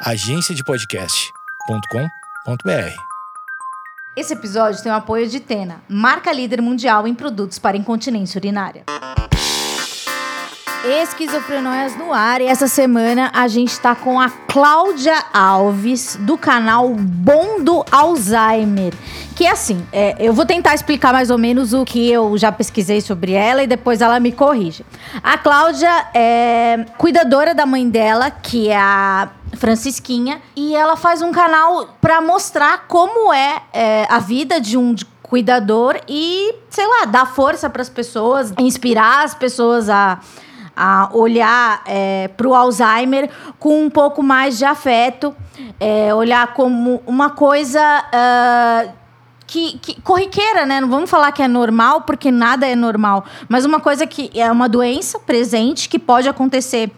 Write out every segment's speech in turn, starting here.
agenciadepodcast.com.br. Esse episódio tem o apoio de Tena, marca líder mundial em produtos para incontinência urinária. Esquizofrenóias no ar e essa semana a gente está com a Cláudia Alves do canal Bom do Alzheimer. Que é assim, é, eu vou tentar explicar mais ou menos o que eu já pesquisei sobre ela e depois ela me corrige. A Cláudia é cuidadora da mãe dela, que é a Francisquinha, e ela faz um canal para mostrar como é, é, a vida de um cuidador e, sei lá, dar força para as pessoas, inspirar as pessoas a a olhar é, para o Alzheimer com um pouco mais de afeto, é, olhar como uma coisa uh, que, que, corriqueira, né? Não vamos falar que é normal, porque nada é normal, mas uma coisa que é uma doença presente que pode acontecer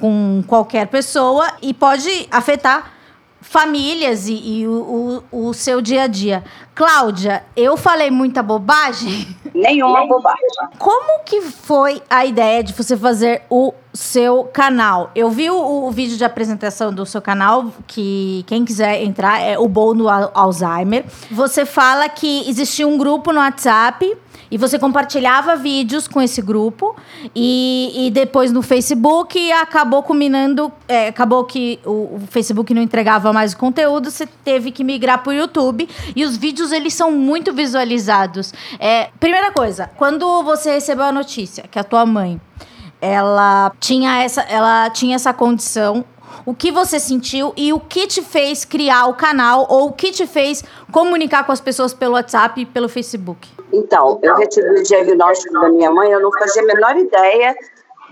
com qualquer pessoa e pode afetar famílias e, e o, o, o, seu dia a dia. Cláudia, eu falei muita bobagem? Nenhuma bobagem. Como que foi a ideia de você fazer o seu canal? Eu vi o, o vídeo de apresentação do seu canal, que quem quiser entrar é o Bom no Alzheimer. Você fala que existia um grupo no WhatsApp e você compartilhava vídeos com esse grupo e, e depois no Facebook acabou culminando, é, acabou que o, o, Facebook não entregava mais o conteúdo, você teve que migrar para o YouTube e os vídeos eles são muito visualizados. É, primeira coisa, quando você recebeu a notícia que a tua mãe ela tinha essa, ela tinha essa condição o que você sentiu e o que te fez criar o canal ou o que te fez comunicar com as pessoas pelo WhatsApp e pelo Facebook? Então, eu recebi o diagnóstico da minha mãe, eu não fazia a menor ideia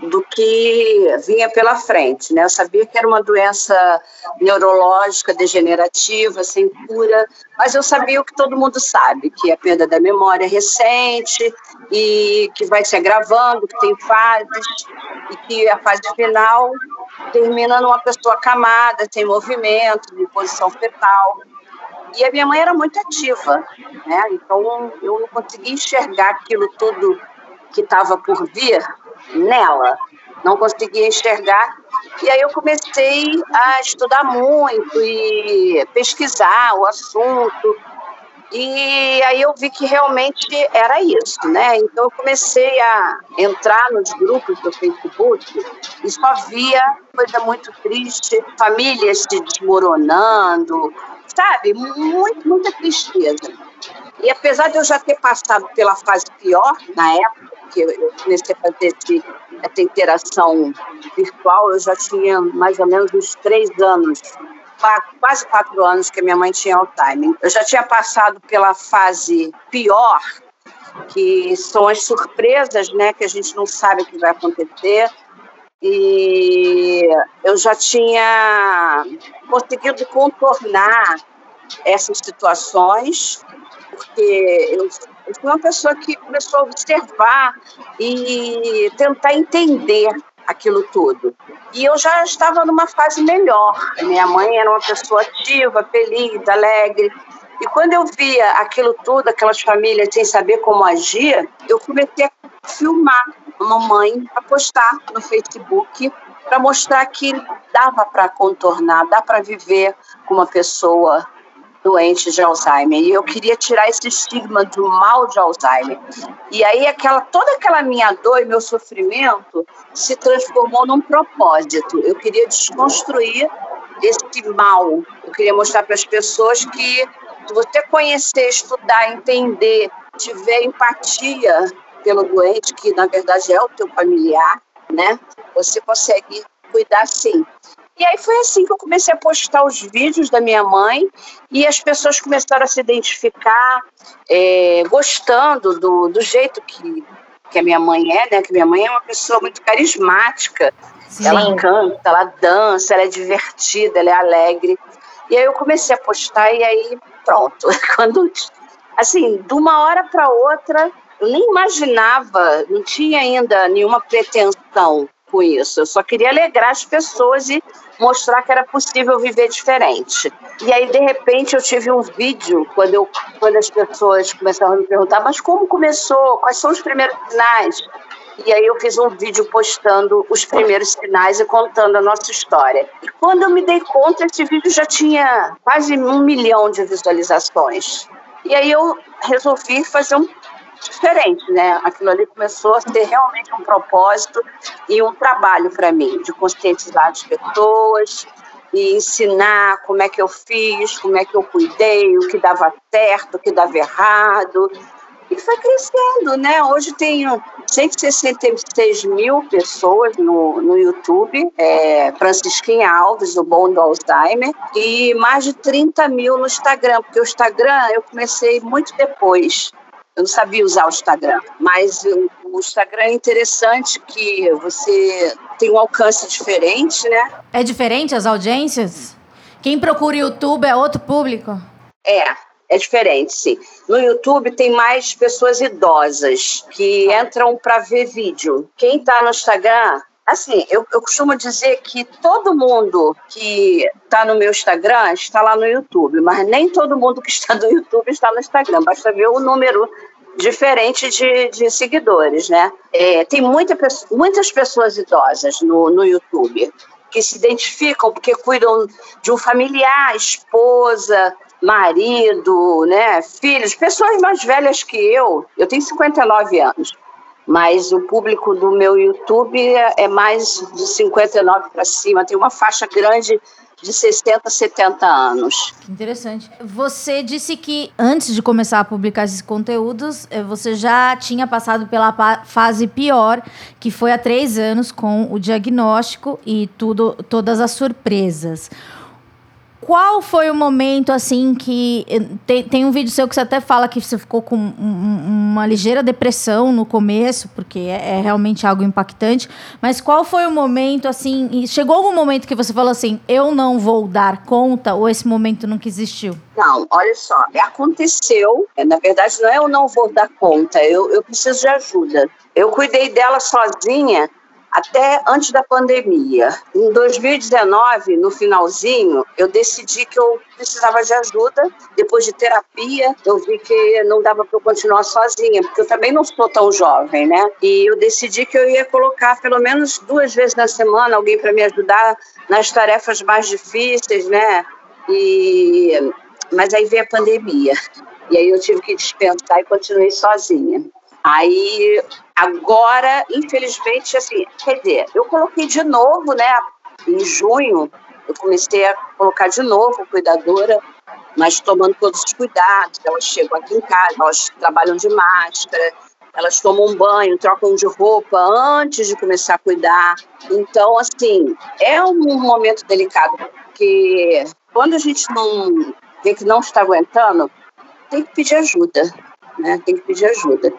do que vinha pela frente, né? Eu sabia que era uma doença neurológica degenerativa, sem cura, mas eu sabia o que todo mundo sabe, que é a perda da memória é recente e que vai se agravando, que tem fases e que a fase final termina numa pessoa acamada, sem movimento, em posição fetal. E a minha mãe era muito ativa, né? Então eu não conseguia enxergar aquilo tudo que estava por vir nela. Não conseguia enxergar. E aí eu comecei a estudar muito e pesquisar o assunto. E aí eu vi que realmente era isso, né? Então eu comecei a entrar nos grupos do Facebook e só via coisa muito triste, famílias se desmoronando, sabe? Muito, muita tristeza. E apesar de eu já ter passado pela fase pior na época, que eu comecei a fazer esse, essa interação virtual, eu já tinha mais ou menos uns três anos, quatro, quase quatro anos que minha mãe tinha Alzheimer. Eu já tinha passado pela fase pior, que são as surpresas, né, que a gente não sabe o que vai acontecer. E eu já tinha conseguido contornar essas situações, porque eu, fui uma pessoa que começou a observar e tentar entender aquilo tudo. E eu já estava numa fase melhor. Minha mãe era uma pessoa ativa, feliz, alegre. E quando eu via aquilo tudo, aquelas famílias sem saber como agir, eu comecei a filmar a mamãe, a postar no Facebook para mostrar que dava para contornar, dá para viver com uma pessoa doente de Alzheimer. E eu queria tirar esse estigma do mal de Alzheimer. E aí aquela toda aquela minha dor e meu sofrimento se transformou num propósito. Eu queria desconstruir esse mal. Eu queria mostrar para as pessoas que você conhecer, estudar, entender, tiver empatia pelo doente, que na verdade é o teu familiar, né? Você consegue cuidar sim. E aí foi assim que eu comecei a postar os vídeos da minha mãe e as pessoas começaram a se identificar, é, gostando do, do jeito que, que a minha mãe é, né? Que minha mãe é uma pessoa muito carismática. Sim. Ela canta, ela dança, ela é divertida, ela é alegre. E aí eu comecei a postar e aí pronto. Quando assim, de uma hora para outra, eu nem imaginava, não tinha ainda nenhuma pretensão com isso. Eu só queria alegrar as pessoas e mostrar que era possível viver diferente. E aí, de repente, eu tive um vídeo quando, eu, quando as pessoas começaram a me perguntar: mas como começou? Quais são os primeiros sinais? E aí eu fiz um vídeo postando os primeiros sinais e contando a nossa história. E quando eu me dei conta, esse vídeo já tinha quase um milhão de visualizações. E aí eu resolvi fazer um diferente, né? Aquilo ali começou a ser realmente um propósito e um trabalho para mim, de conscientizar as pessoas e ensinar como é que eu fiz, como é que eu cuidei, o que dava certo, o que dava errado, e foi crescendo, né? Hoje tem 166 mil pessoas no, no YouTube, é, Francisquinha Alves, do Bom do Alzheimer, e mais de 30 mil no Instagram, porque o Instagram eu comecei muito depois. Eu não sabia usar o Instagram, mas o Instagram é interessante que você tem um alcance diferente, né? É diferente as audiências? Quem procura YouTube é outro público? É, é diferente, sim. No YouTube tem mais pessoas idosas que entram para ver vídeo. Quem está no Instagram Assim, eu, eu, costumo dizer que todo mundo que está no meu Instagram está lá no YouTube, mas nem todo mundo que está no YouTube está no Instagram. Basta ver o número diferente de, de seguidores, né? É, tem muita, muitas pessoas idosas no, no YouTube que se identificam porque cuidam de um familiar, esposa, marido, né, filhos, pessoas mais velhas que eu. Eu tenho 59 anos, mas o público do meu YouTube é, é mais de 59 para cima. Tem uma faixa grande de 60, 70 anos. Interessante. Você disse que antes de começar a publicar esses conteúdos, eh, você já tinha passado pela fase pior, que foi há três anos com o diagnóstico e tudo, todas as surpresas. Qual foi o momento, assim, que. Eh, tem, tem um vídeo seu que você até fala que você ficou com um, uma ligeira depressão no começo, porque é, é, realmente algo impactante. Mas qual foi o momento, assim. Chegou algum momento que você falou assim: eu não vou dar conta, ou esse momento nunca existiu? Não, olha só. Aconteceu. Na verdade, não é eu não vou dar conta, eu, eu preciso de ajuda. Eu cuidei dela sozinha até antes da pandemia. Em 2019, no finalzinho, eu decidi que eu precisava de ajuda. Depois de terapia, eu vi que não dava para eu continuar sozinha, porque eu também não sou tão jovem, né? E eu decidi que eu ia colocar pelo menos duas vezes na semana alguém para me ajudar nas tarefas mais difíceis, né? E mas aí veio a pandemia. E aí eu tive que dispensar e continuei sozinha. Aí, agora, infelizmente, assim, quer dizer, eu coloquei de novo, né, em junho, eu comecei a colocar de novo cuidadora, mas tomando todos os cuidados. Elas chegam aqui em casa, elas trabalham de máscara, elas tomam banho, trocam de roupa antes de começar a cuidar. Então, assim, é um momento delicado, porque quando a gente não vê que não está aguentando, tem que pedir ajuda, né? Tem que pedir ajuda.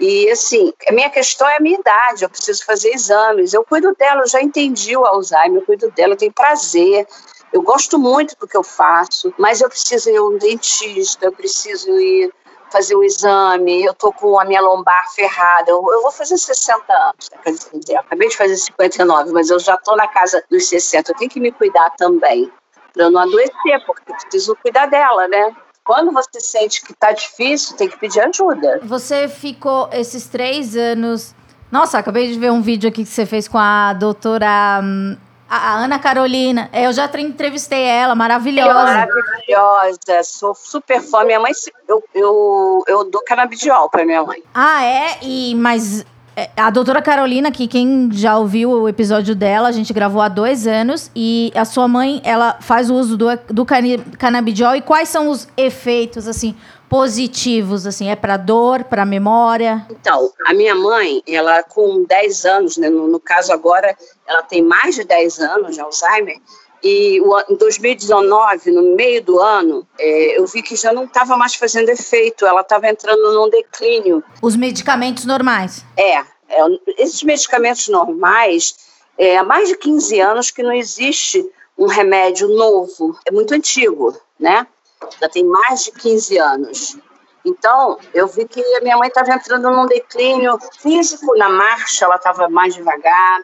E assim, a minha questão é a minha idade, eu preciso fazer exames. Eu cuido dela, eu já entendi o Alzheimer, eu cuido dela, eu tenho prazer. Eu gosto muito do que eu faço, mas eu preciso ir a um dentista, eu preciso ir fazer o exame, eu tô com a minha lombar ferrada, eu, eu vou fazer 60 anos. Eu acabei de fazer 59, mas eu já tô na casa dos 60, eu tenho que me cuidar também, para eu não adoecer, porque eu preciso cuidar dela, né? Quando você sente que tá difícil, tem que pedir ajuda. Você ficou esses três anos. Nossa, acabei de ver um vídeo aqui que você fez com a doutora. Hum, a Ana Carolina. Eu já entrevistei ela, maravilhosa. Maravilhosa, sou super fã. Minha mãe, eu, eu, eu dou canabidiol pra minha mãe. Ah, é? E, mas é, a doutora Carolina, que quem já ouviu o episódio dela, a gente gravou há dois anos. E a sua mãe, ela faz o uso do, do canabidiol. E quais são os efeitos, assim, positivos, assim? É para dor, para memória? Então, a minha mãe, ela com 10 anos, né, no, no caso agora, ela tem mais de 10 anos de Alzheimer. E o, em 2019, no meio do ano, é, eu vi que já não estava mais fazendo efeito, ela estava entrando num declínio. Os medicamentos normais? É, é esses medicamentos normais, é, há mais de 15 anos que não existe um remédio novo, é muito antigo, né? Já tem mais de 15 anos. Então, eu vi que a minha mãe estava entrando num declínio físico na marcha, ela estava mais devagar,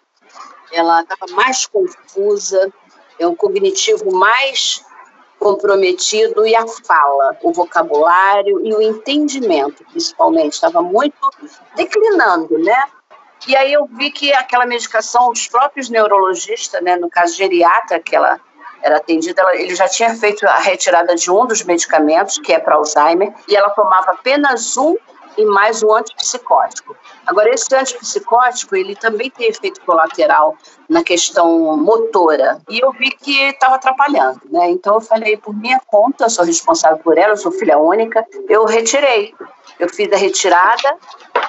ela estava mais confusa é um cognitivo mais comprometido e a fala, o vocabulário e o entendimento, principalmente, estava muito declinando, né? E aí eu vi que aquela medicação, os próprios neurologistas, né, no caso geriatra, que ela era atendida, ela, ele já tinha feito a retirada de um dos medicamentos, que é para Alzheimer, e ela tomava apenas um e mais um antipsicótico. Agora, esse antipsicótico, ele também tem efeito colateral na questão motora, e eu vi que estava atrapalhando, né? Então, eu falei, por minha conta, sou responsável por ela, sou filha única, eu retirei. Eu fiz a retirada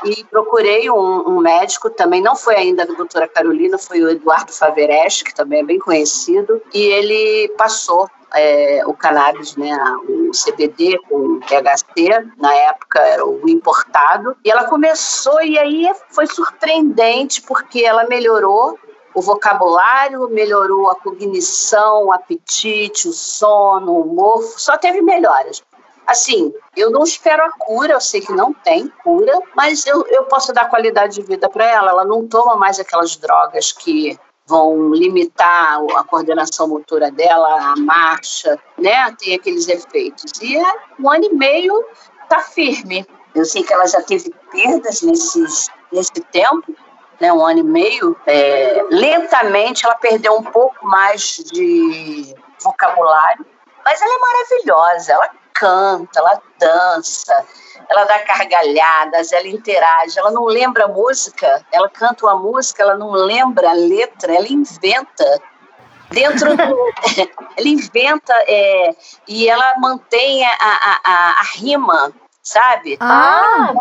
e procurei um, um, médico, também não foi ainda a doutora Carolina, foi o Eduardo Faveres, que também é bem conhecido, e ele passou é, o cannabis, né, o CBD com THC, na época era o importado, e ela começou, e aí foi surpreendente, porque ela melhorou o vocabulário, melhorou a cognição, o apetite, o sono, o humor, só teve melhoras. Assim, eu não espero a cura, eu sei que não tem cura, mas eu, eu posso dar qualidade de vida para ela. Ela não toma mais aquelas drogas que vão limitar a coordenação motora dela, a marcha, né? Tem aqueles efeitos. E é um ano e meio tá firme. Eu sei que ela já teve perdas nesses, nesse tempo, né? Um ano e meio. É, lentamente ela perdeu um pouco mais de vocabulário, mas ela é maravilhosa. Ela canta, ela dança, ela dá gargalhadas, ela interage, ela não lembra a música, ela canta uma música, ela não lembra a letra, ela inventa. Dentro do. ela inventa é, e ela mantém a, a, a, a rima, sabe? Ah!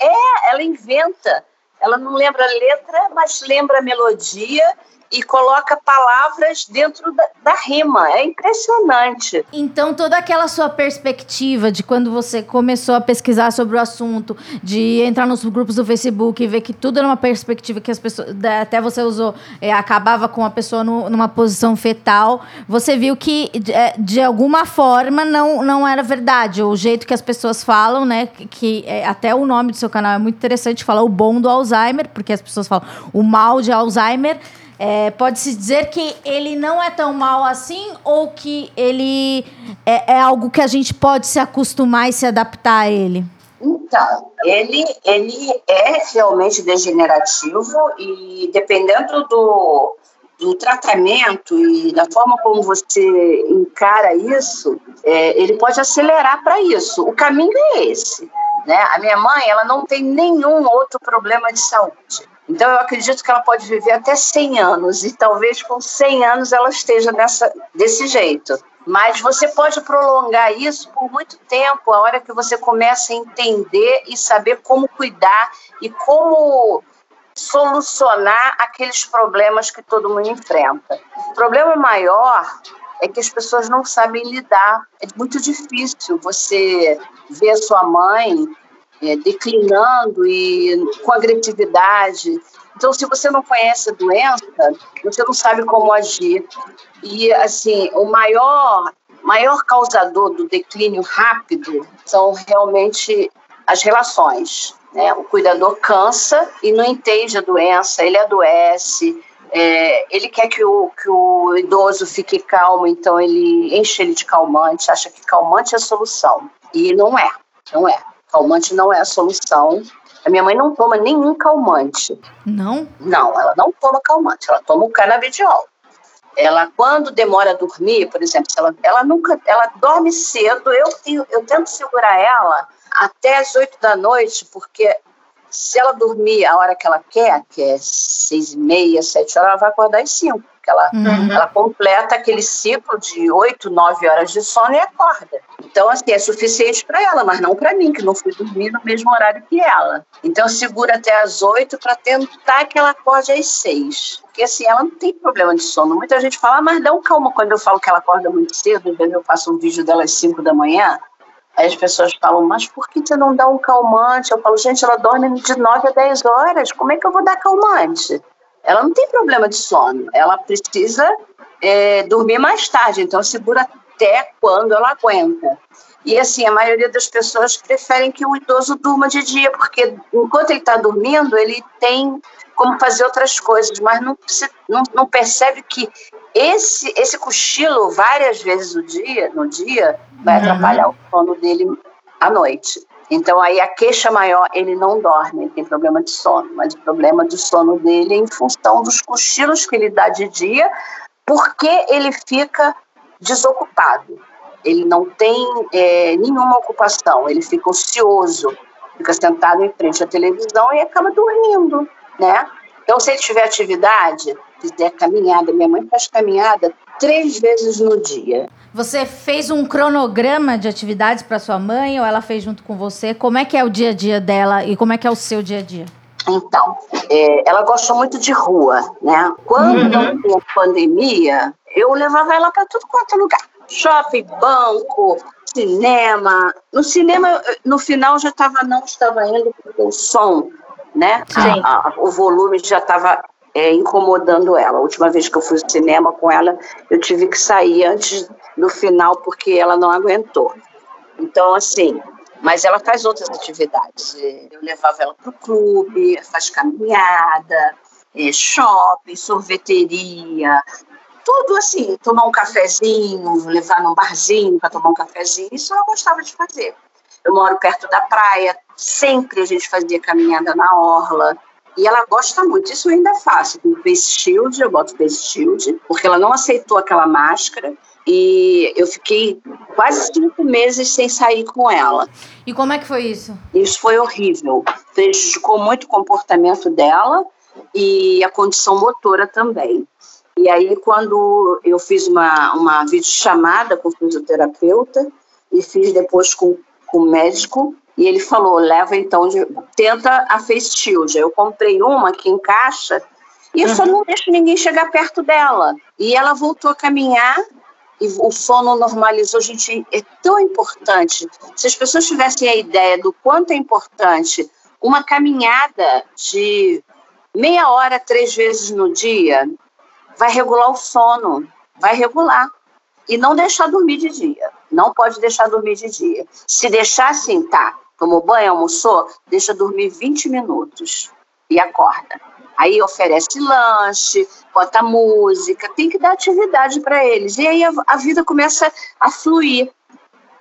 É, ela inventa. Ela não lembra a letra, mas lembra a melodia e coloca palavras dentro da, da, rima. É impressionante. Então, toda aquela sua perspectiva de quando você começou a pesquisar sobre o assunto, de entrar nos grupos do Facebook e ver que tudo era uma perspectiva que as pessoas, até você usou, é, acabava com a pessoa no, numa posição fetal, você viu que de, é, de, alguma forma não, não era verdade. O jeito que as pessoas falam, né? Que é, até o nome do seu canal é muito interessante, fala o bom do Alzheimer, porque as pessoas falam o mal de Alzheimer. É, Pode-se dizer que ele não é tão mal assim ou que ele é, é, algo que a gente pode se acostumar e se adaptar a ele? Então, ele, ele é realmente degenerativo e dependendo do, do tratamento e da forma como você encara isso, é, ele pode acelerar para isso. O caminho é esse. Né? A minha mãe ela não tem nenhum outro problema de saúde. Então, eu acredito que ela pode viver até 100 anos, e talvez com 100 anos ela esteja nessa, desse jeito. Mas você pode prolongar isso por muito tempo, a hora que você começa a entender e saber como cuidar e como solucionar aqueles problemas que todo mundo enfrenta. O problema maior é que as pessoas não sabem lidar. É muito difícil você ver sua mãe é, declinando e com agressividade. Então, se você não conhece a doença, você não sabe como agir. E, assim, o maior, maior causador do declínio rápido são realmente as relações. Né? O cuidador cansa e não entende a doença, ele adoece, é, ele quer que o, que o idoso fique calmo, então ele enche ele de calmante, acha que calmante é a solução. E não é, não é. Calmante não é a solução. A minha mãe não toma nenhum calmante. Não? Não, ela não toma calmante, ela toma o canabidiol. Ela, quando demora a dormir, por exemplo, ela, ela nunca, ela dorme cedo, eu, tenho, eu tento segurar ela até as oito da noite, porque se ela dormir a hora que ela quer, que é seis e meia, sete horas, ela vai acordar às cinco. Ela, uhum. ela completa aquele ciclo de oito, nove horas de sono e acorda. Então, assim, é suficiente para ela, mas não para mim, que não fui dormir no mesmo horário que ela. Então, segura até às oito para tentar que ela acorde às seis. Porque, assim, ela não tem problema de sono. Muita gente fala, ah, mas dá um calma quando eu falo que ela acorda muito cedo, eu faço um vídeo dela às cinco da manhã. Aí as pessoas falam, mas por que você não dá um calmante? Eu falo, gente, ela dorme de 9 a 10 horas, como é que eu vou dar calmante? Ela não tem problema de sono, ela precisa é, dormir mais tarde, então segura até quando ela aguenta. E assim, a maioria das pessoas preferem que o idoso durma de dia, porque enquanto ele está dormindo, ele tem como fazer outras coisas, mas não, não, não percebe que esse, esse cochilo várias vezes no dia, no dia vai uhum. atrapalhar o sono dele à noite. Então aí a queixa maior, ele não dorme, ele tem problema de sono, mas o problema do sono dele é em função dos cochilos que ele dá de dia, porque ele fica desocupado. Ele não tem é, nenhuma ocupação, ele fica ocioso, fica sentado em frente à televisão e acaba dormindo, né? Então, se ele tiver atividade, fizer caminhada, minha mãe faz caminhada três vezes no dia. Você fez um cronograma de atividades para sua mãe ou ela fez junto com você? Como é que é o dia a dia dela e como é que é o seu dia a dia? Então, é, ela gosta muito de rua, né? Quando uhum. não tinha pandemia, eu levava ela para tudo quanto é lugar. Shopping, banco, cinema. No cinema, no final já estava não estava indo porque o som, né? A, a, o volume já estava é, incomodando ela. A última vez que eu fui ao cinema com ela, eu tive que sair antes do final porque ela não aguentou. Então, assim, mas ela faz outras atividades. Eu levava ela para o clube, faz caminhada, é, shopping, sorveteria, tudo assim, tomar um cafezinho, levar num barzinho para tomar um cafezinho, isso ela gostava de fazer. Eu moro perto da praia, sempre a gente fazia caminhada na orla. E ela gosta muito, isso eu ainda faço, com face shield, eu boto face shield, porque ela não aceitou aquela máscara e eu fiquei quase cinco meses sem sair com ela. E como é que foi isso? Isso foi horrível, prejudicou muito o comportamento dela e a condição motora também. E aí, quando eu fiz uma, uma videochamada com o fisioterapeuta e fiz depois com, com o médico, e ele falou, leva então, de, tenta a face shield. Eu comprei uma que encaixa e eu uhum. só não deixo ninguém chegar perto dela. E ela voltou a caminhar e o sono normalizou. Gente, é tão importante. Se as pessoas tivessem a ideia do quanto é importante uma caminhada de meia hora, três vezes no dia, vai regular o sono, vai regular. E não deixar dormir de dia. Não pode deixar dormir de dia. Se deixar assim, tá, tomou banho, almoçou, deixa dormir 20 minutos e acorda. Aí oferece lanche, bota música, tem que dar atividade para eles. E aí a, a, vida começa a fluir.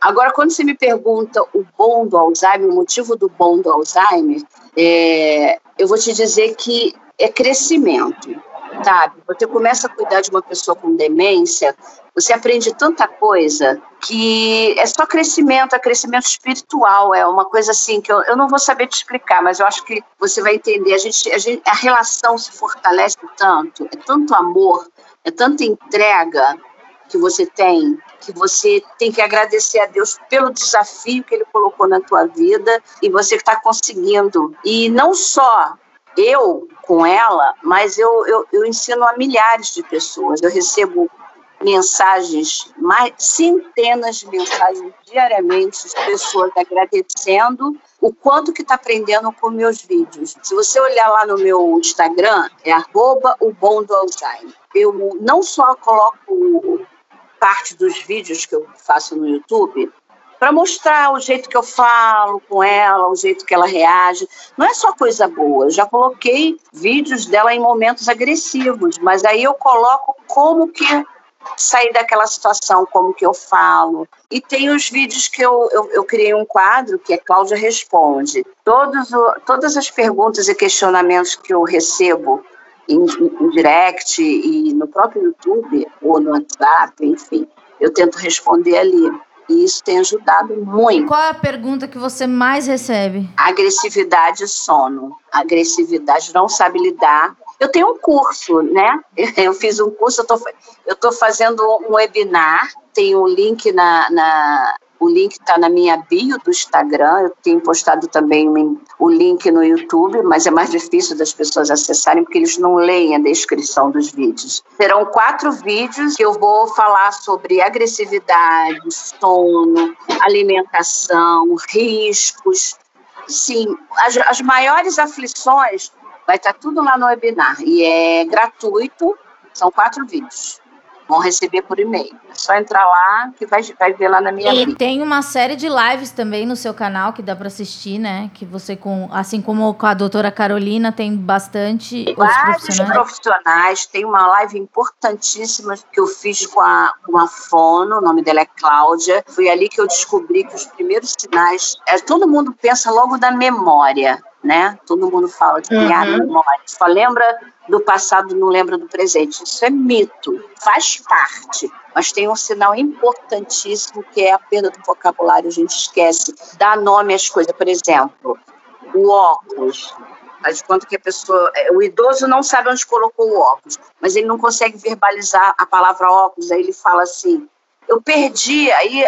Agora, quando você me pergunta o bom do Alzheimer, o motivo do bom do Alzheimer, é, eu vou te dizer que é crescimento sabe? Você começa a cuidar de uma pessoa com demência, você aprende tanta coisa que é só crescimento, é crescimento espiritual, é uma coisa assim que eu, eu não vou saber te explicar, mas eu acho que você vai entender. A, gente, a, gente, a relação se fortalece tanto, é tanto amor, é tanta entrega que você tem, que você tem que agradecer a Deus pelo desafio que Ele colocou na tua vida e você está conseguindo. E não só eu com ela, mas eu, eu, eu ensino a milhares de pessoas. Eu recebo mensagens, mais centenas de mensagens diariamente de pessoas agradecendo o quanto que está aprendendo com meus vídeos. Se você olhar lá no meu Instagram, é arroba o bom do Alzheimer. Eu não só coloco parte dos vídeos que eu faço no YouTube, para mostrar o jeito que eu falo com ela, o jeito que ela reage. Não é só coisa boa. Eu já coloquei vídeos dela em momentos agressivos, mas aí eu coloco como que sair daquela situação, como que eu falo. E tem os vídeos que eu, eu, eu criei um quadro que é Cláudia Responde. Todos o, todas as perguntas e questionamentos que eu recebo em, em direct e no próprio YouTube ou no WhatsApp, enfim, eu tento responder ali. E isso tem ajudado muito. Qual é a pergunta que você mais recebe? Agressividade e sono. Agressividade não sabe lidar. Eu tenho um curso, né? Eu fiz um curso, eu estou fazendo um webinar, tem um link na, na o link está na minha bio do Instagram. Eu tenho postado também o link no YouTube, mas é mais difícil das pessoas acessarem porque eles não leem a descrição dos vídeos. Serão quatro vídeos que eu vou falar sobre agressividade, sono, alimentação, riscos. Sim, as, as maiores aflições vai estar tá tudo lá no webinar e é gratuito. São quatro vídeos. Vão receber por e-mail. É só entrar lá que vai, vai ver lá na minha E vida. tem uma série de lives também no seu canal que dá pra assistir, né? Que você, com, assim como com a doutora Carolina, tem bastante outros Vários profissionais. profissionais. Tem uma live importantíssima que eu fiz com a, com a Fono, o nome dela é Cláudia. Foi ali que eu descobri que os primeiros sinais. É, todo mundo pensa logo da memória, né? Todo mundo fala de criar memória. Só lembra do passado, não lembra do presente. Isso é mito, faz parte. Mas tem um sinal importantíssimo que é a perda do vocabulário. A gente esquece, dá nome às coisas. Por exemplo, o óculos. Faz de conta que a pessoa. é, O idoso não sabe onde colocou o óculos, mas ele não consegue verbalizar a palavra óculos. Aí ele fala assim: Eu perdi. Aí,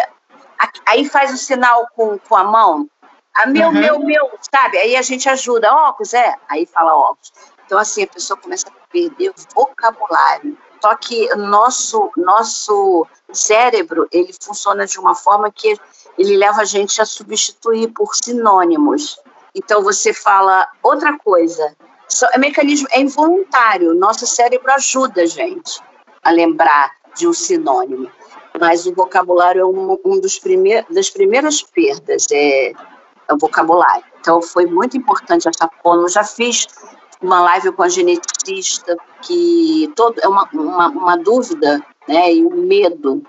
aí faz o sinal com, com a mão. Ah, meu, meu, meu, sabe? Aí a gente ajuda. Óculos, é? Aí fala óculos. Então, assim, a pessoa começa a perder o vocabulário. Só que nosso, nosso cérebro, ele funciona de uma forma que ele leva a gente a substituir por sinônimos. Então você fala outra coisa. É mecanismo, é involuntário. Nosso cérebro ajuda a gente a lembrar de um sinônimo. Mas o vocabulário é um, um dos primeiros, das primeiras perdas, é, é o vocabulário. Então foi muito importante essa fono. Eu já fiz uma live com a geneticista que todo é uma, uma, uma dúvida, né, e um medo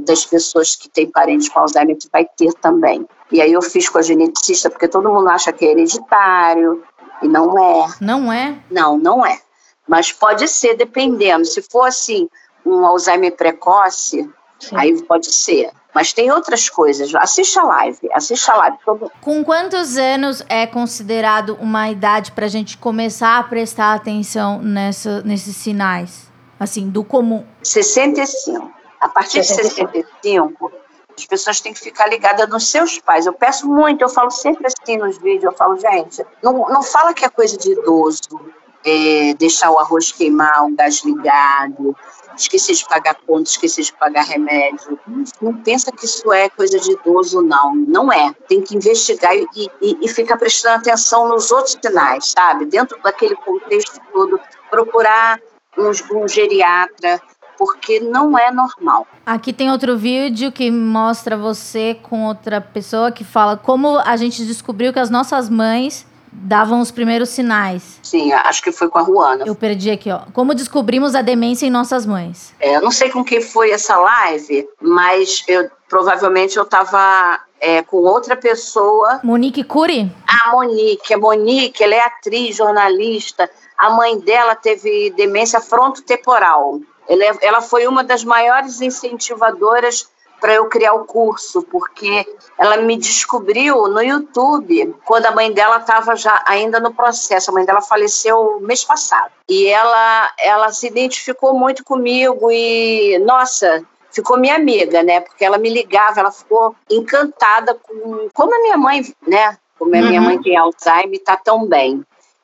das pessoas que têm parentes com Alzheimer que vai ter também. E aí eu fiz com a geneticista porque todo mundo acha que é hereditário e não é. Não é? Não, não é. Mas pode ser dependendo. Se for assim um Alzheimer precoce, aí pode ser. Mas tem outras coisas. Assista a live, assista a live. Todo- Com quantos anos é considerado uma idade pra gente começar a prestar atenção nessa, nesses sinais? Assim, do comum. 65. A partir de 65, as pessoas têm que ficar ligadas nos seus pais. Eu peço muito, eu falo sempre assim nos vídeos, eu falo, gente, não, não fala que é coisa de idoso, é, deixar o arroz queimar, o gás ligado, esquecer de pagar conta, esquecer de pagar remédio. Não, não pensa que isso é coisa de idoso, não. Não é. Tem que investigar e, e, e ficar prestando atenção nos outros sinais, sabe? Dentro daquele contexto todo, procurar um, um geriatra, porque não é normal. Aqui tem outro vídeo que mostra você com outra pessoa que fala como a gente descobriu que as nossas mães davam os primeiros sinais. Sim, acho que foi com a Ruana. Eu perdi aqui, ó. Como descobrimos a demência em nossas mães. É, eu não sei com quem foi essa live, mas eu provavelmente eu estava com outra pessoa. Monique Cury? A Monique, a Monique, ela é atriz, jornalista. A mãe dela teve demência frontotemporal. Ela, é- ela foi uma das maiores incentivadoras para eu criar o curso, porque ela me descobriu no YouTube quando a mãe dela estava já ainda no processo. A mãe dela faleceu mês passado. E ela, ela se identificou muito comigo e, nossa, ficou minha amiga, né? Porque ela me ligava, ela ficou encantada com como a minha mãe, né? Como a minha Uhum. mãe tem Alzheimer tá tão bem.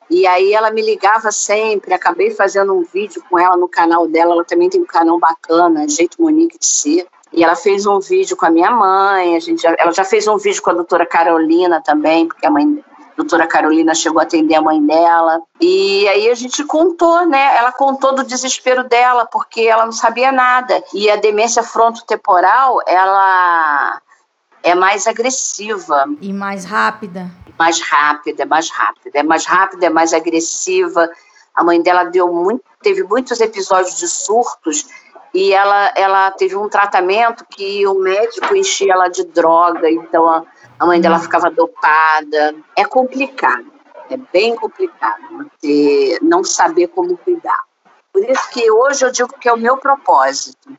E aí ela me ligava sempre, acabei fazendo um vídeo com ela no canal dela, ela também tem um canal bacana, Jeito Monique de Ser. E ela fez um vídeo com a minha mãe, a gente já- ela já fez um vídeo com a doutora Carolina também, porque a mãe a doutora Carolina chegou a atender a mãe dela. E aí a gente contou, né? Ela contou do desespero dela, porque ela não sabia nada. E a demência frontotemporal, ela é mais agressiva E mais rápida. mais rápida, é mais rápida, é mais rápida, é mais agressiva. A mãe dela deu muito, teve muitos episódios de surtos e ela, ela teve um tratamento que o médico enchia ela de droga, então a, a mãe dela ficava dopada. É complicado, é bem complicado você não saber como cuidar. Por isso que hoje eu digo que é o meu propósito.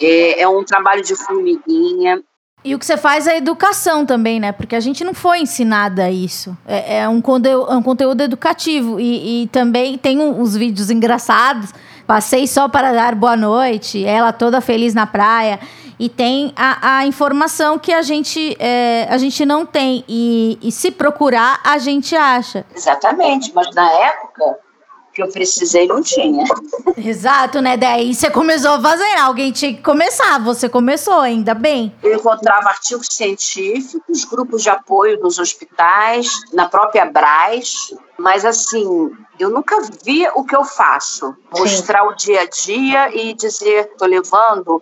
É, é um trabalho de formiguinha, E o que você faz é educação também, né? Porque a gente não foi ensinada a isso. É, é um, conteúdo, um conteúdo educativo. E, e também tem um- uns vídeos engraçados. Passei só para dar boa noite, ela toda feliz na praia. E tem a, a informação que a gente, é, a gente não tem. E, e se procurar, a gente acha. Exatamente, mas na época que eu precisei não tinha. Exato, né? Daí você começou a fazer. Alguém tinha que começar. Você começou, ainda bem. Eu encontrava artigos científicos, grupos de apoio nos hospitais, na própria Braz, mas assim, eu nunca vi o que eu faço. Mostrar Sim. o dia a dia e dizer, estou levando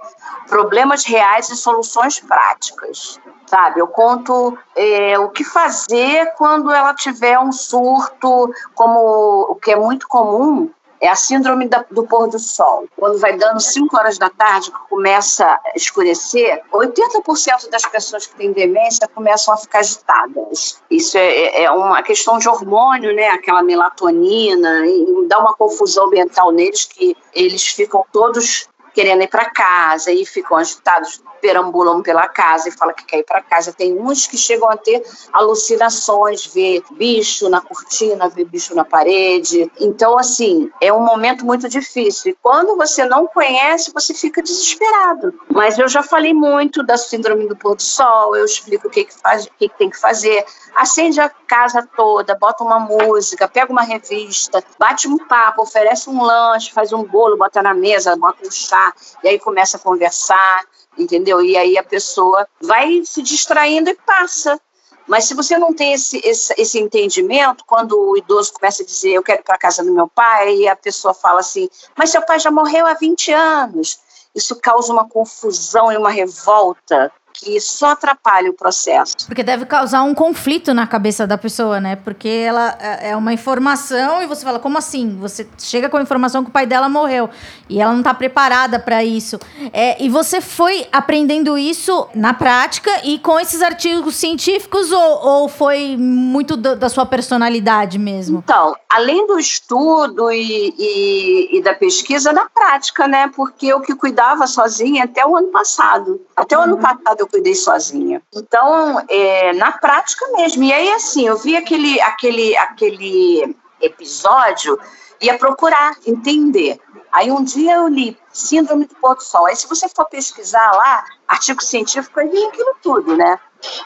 problemas reais e soluções práticas sabe? Eu conto é, o que fazer quando ela tiver um surto, como o que é muito comum é a síndrome da, do pôr do sol. Quando vai dando 5 horas da tarde, que começa a escurecer, 80% das pessoas que têm demência começam a ficar agitadas. Isso é, é, é uma questão de hormônio, né? Aquela melatonina, e dá uma confusão mental neles que eles ficam todos querendo ir para casa e ficam agitados, perambulam pela casa e falam que quer ir para casa. Tem uns que chegam a ter alucinações, ver bicho na cortina, ver bicho na parede. Então, assim, é um momento muito difícil. E quando você não conhece, você fica desesperado. Mas eu já falei muito da síndrome do pôr do sol, eu explico o que, que, faz, o que, que tem que fazer. Acende a casa toda, bota uma música, pega uma revista, bate um papo, oferece um lanche, faz um bolo, bota na mesa, bota um chá, e aí começa a conversar, entendeu? E aí a pessoa vai se distraindo e passa. Mas se você não tem esse, esse, esse entendimento, quando o idoso começa a dizer eu quero ir para casa do meu pai, e a pessoa fala assim, mas seu pai já morreu há 20 anos. Isso causa uma confusão e uma revolta que só atrapalha o processo. Porque deve causar um conflito na cabeça da pessoa, né? Porque ela é, é uma informação e você fala, como assim? Você chega com a informação que o pai dela morreu e ela não está preparada para isso. É, e você foi aprendendo isso na prática e com esses artigos científicos ou, ou foi muito do, da sua personalidade mesmo? Então, além do estudo e, e, e da pesquisa, na prática, né? Porque eu que cuidava sozinha até o ano passado. Até o ano uhum. passado eu cuidei sozinha. Então, é, na prática mesmo. E aí, assim, eu vi aquele, aquele, aquele episódio, ia procurar entender. Aí um dia eu li Síndrome do Pôr do Sol. Aí se você for pesquisar lá, artigo científico, aí vem aquilo tudo, né?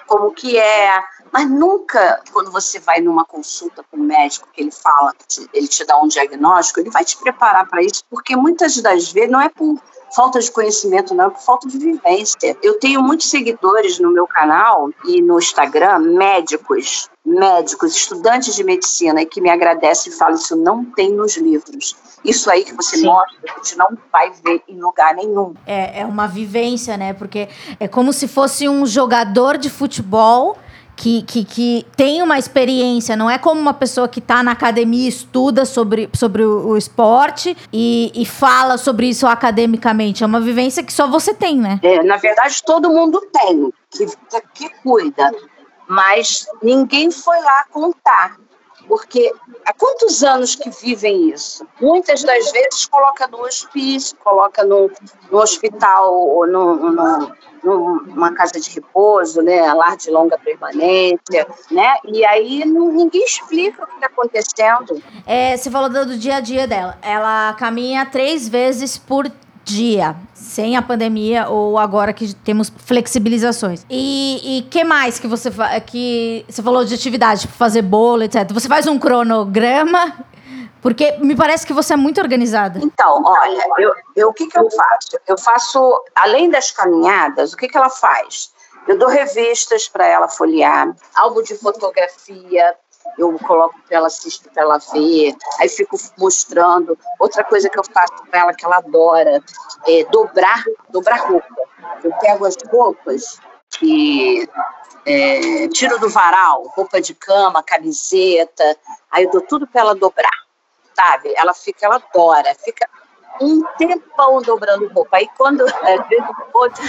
Como que é. Mas nunca, quando você vai numa consulta com o médico, que ele fala, ele te dá um diagnóstico, ele vai te preparar para isso, porque muitas das vezes não é por falta de conhecimento, não, é por falta de vivência. Eu tenho muitos seguidores no meu canal e no Instagram, médicos, médicos, estudantes de medicina, que me agradecem e falam: Isso não tem nos livros. Isso aí que você Sim. mostra, a gente não vai ver em lugar nenhum. É, é uma vivência, né? Porque é como se fosse um jogador de futebol que, que, que tem uma experiência, não é como uma pessoa que está na academia, estuda sobre, sobre o, o esporte e, e, fala sobre isso academicamente. É uma vivência que só você tem, né? É, na verdade, todo mundo tem, que, que cuida, mas ninguém foi lá contar. Porque há quantos anos que vivem isso? Muitas das vezes coloca no hospício, coloca no, no hospital ou no, no, numa casa de repouso, né, lar de longa permanência, né, e aí não, ninguém explica o que está acontecendo. É, você falou do dia a dia dela. Ela caminha três vezes por dia, sem a pandemia ou agora que temos flexibilizações. E, que mais que você que você falou de atividade, tipo fazer bolo, etc. Você faz um cronograma porque me parece que você é muito organizada. Então, olha, eu, eu, o que, que eu faço? Eu faço, além das caminhadas, o que, que ela faz? Eu dou revistas para ela folhear, álbum de fotografia, eu coloco para ela assistir, para ela ver, aí fico mostrando. Outra coisa que eu faço para ela que ela adora é dobrar, dobrar roupa. Eu pego as roupas que é, tiro do varal, roupa de cama, camiseta, aí eu dou tudo para ela dobrar sabe? Ela fica, ela adora, fica um tempão dobrando roupa. Aí quando é,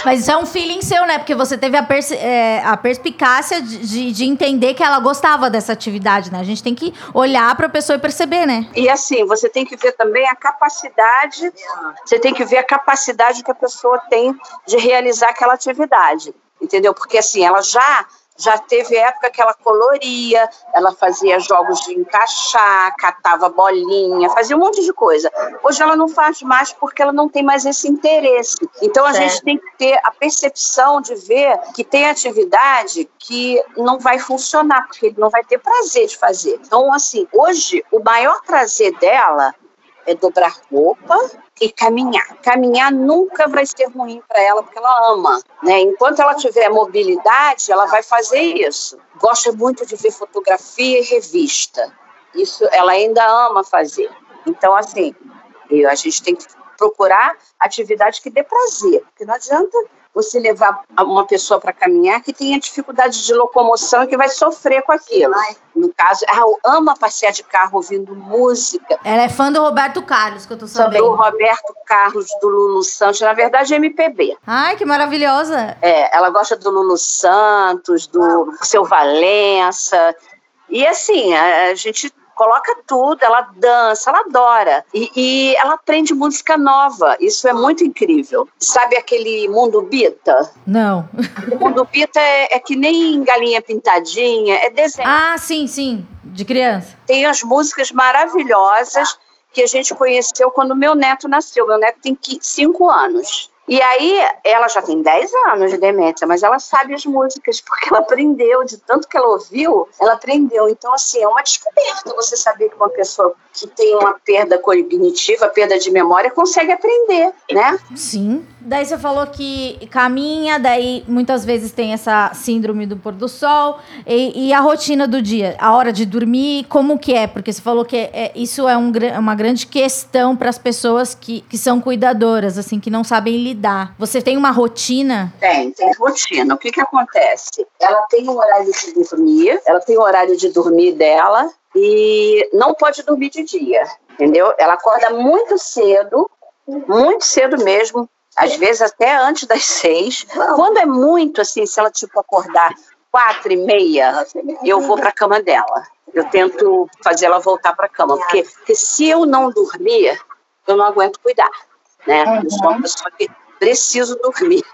Mas isso é um feeling seu, né? Porque você teve a, é, a perspicácia de, de, entender que ela gostava dessa atividade, né? A gente tem que olhar para a pessoa e perceber, né? E assim, você tem que ver também a capacidade, você tem que ver a capacidade que a pessoa tem de realizar aquela atividade. Entendeu? Porque assim, ela já já teve época que ela coloria, ela fazia jogos de encaixar, catava bolinha, fazia um monte de coisa. Hoje ela não faz mais porque ela não tem mais esse interesse. Então a certo. gente tem que ter a percepção de ver que tem atividade que não vai funcionar, porque ele não vai ter prazer de fazer. Então, assim, hoje o maior prazer dela é dobrar roupa e caminhar. Caminhar nunca vai ser ruim para ela, porque ela ama. Né? Enquanto ela tiver mobilidade, ela vai fazer isso. Gosta muito de ver fotografia e revista. Isso ela ainda ama fazer. Então, assim, a gente tem que procurar atividade que dê prazer, porque não adianta você levar uma pessoa para caminhar que tenha dificuldade de locomoção e que vai sofrer com aquilo. No caso, ela ama passear de carro ouvindo música. Ela é fã do Roberto Carlos, que eu tô sabendo. Do Roberto Carlos, do Lulu Santos, na verdade é MPB. Ai, que maravilhosa. É, ela gosta do Lulu Santos, do Seu Valença. E assim, a gente coloca tudo, ela dança, ela adora. E, e, ela aprende música nova. Isso é muito incrível. Sabe aquele mundo bita? Não. O mundo bita é, é que nem galinha pintadinha, é desenho. Ah, sim, sim. De criança. Tem as músicas maravilhosas que a gente conheceu quando meu neto nasceu. Meu neto tem cinco anos. E aí, ela já tem 10 anos de demência, mas ela sabe as músicas, porque ela aprendeu, de tanto que ela ouviu, ela aprendeu. Então, assim, é uma descoberta você saber que uma pessoa que tem uma perda cognitiva, perda de memória, consegue aprender, né? Sim. Daí você falou que caminha, daí muitas vezes tem essa síndrome do pôr do sol. E, e a rotina do dia, a hora de dormir, como que é? Porque você falou que é, isso é um, uma grande questão para as pessoas que, que são cuidadoras, assim, que não sabem lidar. Você tem uma rotina? Tem, tem rotina. O que que acontece? Ela tem um horário de dormir, ela tem o um horário de dormir dela e não pode dormir de dia, entendeu? Ela acorda muito cedo, muito cedo mesmo, às vezes até antes das seis. Quando é muito assim, se ela tipo acordar quatro e meia, eu vou para a cama dela. Eu tento fazer ela voltar para a cama, porque, porque se eu não dormir, eu não aguento cuidar, né? Eu sou uma pessoa que preciso dormir.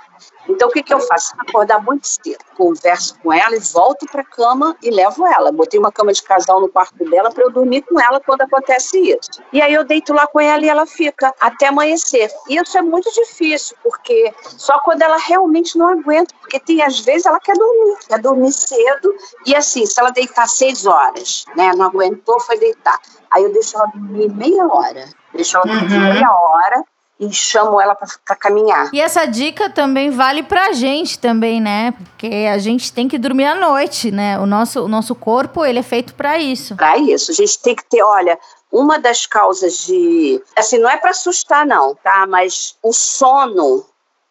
Então, o que, que eu faço? Acordar muito cedo, converso com ela e volto para a cama e levo ela. Botei uma cama de casal no quarto dela para eu dormir com ela quando acontece isso. E aí eu deito lá com ela e ela fica até amanhecer. E isso é muito difícil, porque só quando ela realmente não aguenta, porque tem às vezes ela quer dormir, quer dormir cedo. E assim, se ela deitar seis horas, né, não aguentou, foi deitar. Aí eu deixo ela dormir meia hora. Deixo ela dormir uhum. meia hora e chamo ela para caminhar. E essa dica também vale pra gente também, né? Porque a gente tem que dormir à noite, né? O nosso, o nosso corpo, ele é feito para isso. Para isso. A gente tem que ter, olha, uma das causas de, assim, não é para assustar não, tá? Mas o sono,